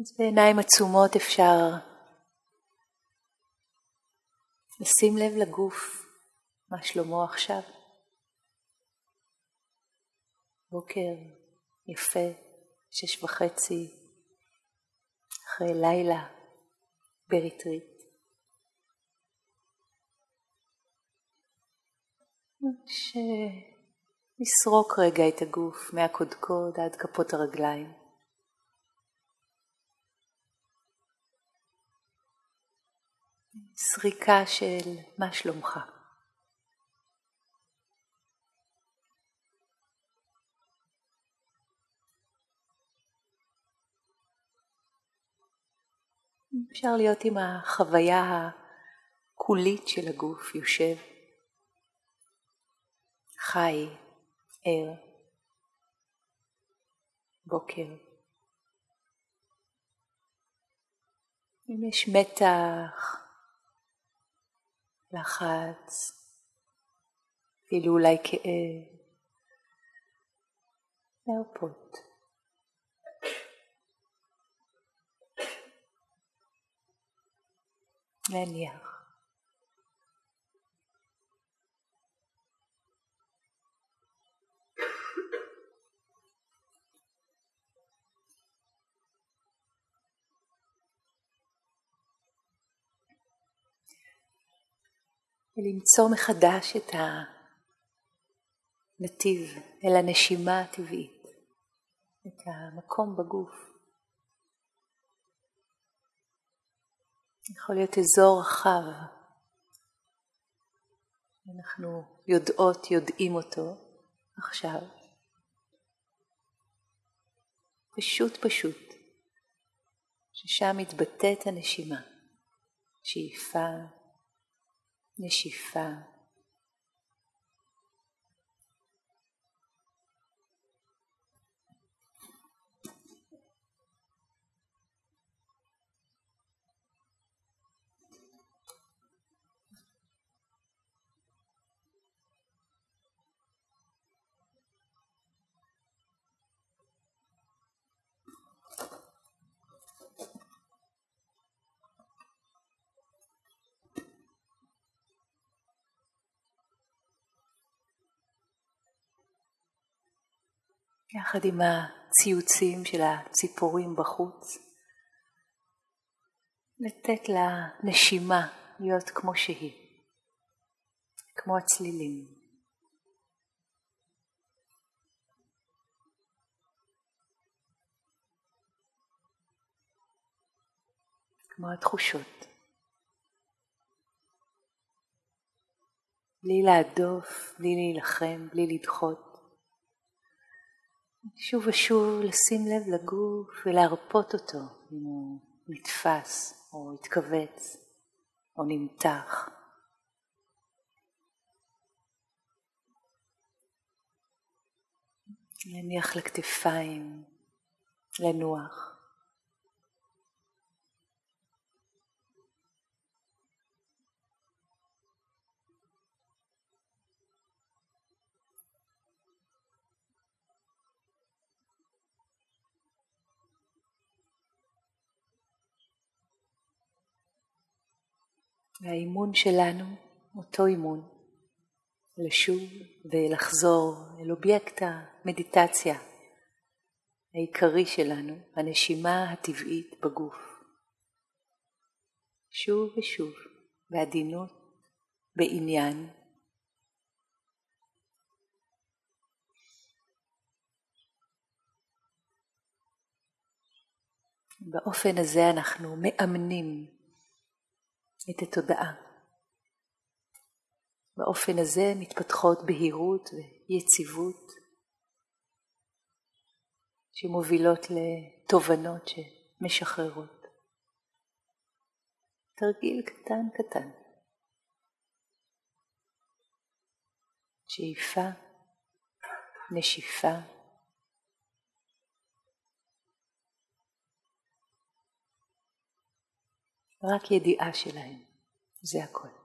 אז בעיניים עצומות אפשר לשים לב לגוף, מה שלמה עכשיו. בוקר יפה, שש וחצי, אחרי לילה בריטריט. שנסרוק רגע את הגוף מהקודקוד עד כפות הרגליים. סריקה של מה שלומך. אפשר להיות עם החוויה הקולית של הגוף, יושב, חי, ער, בוקר. אם יש מתח, לחץ, אפילו אולי כאב, להרפות. להניח. ולמצוא מחדש את הנתיב אל הנשימה הטבעית, את המקום בגוף. יכול להיות אזור רחב. אנחנו יודעות, יודעים אותו עכשיו. פשוט פשוט, ששם מתבטאת הנשימה, שאיפה, נשיפה, יחד עם הציוצים של הציפורים בחוץ, לתת לנשימה להיות כמו שהיא, כמו הצלילים. כמו התחושות. בלי להדוף, בלי להילחם, בלי לדחות. שוב ושוב לשים לב לגוף ולהרפות אותו אם הוא נתפס או התכווץ או נמתח. להניח לכתפיים, לנוח. והאימון שלנו, אותו אימון, לשוב ולחזור אל אובייקט המדיטציה העיקרי שלנו, הנשימה הטבעית בגוף. שוב ושוב, בעדינות, בעניין. באופן הזה אנחנו מאמנים את התודעה. באופן הזה מתפתחות בהירות ויציבות שמובילות לתובנות שמשחררות. תרגיל קטן קטן. שאיפה, נשיפה, רק ידיעה שלהם, זה הכל.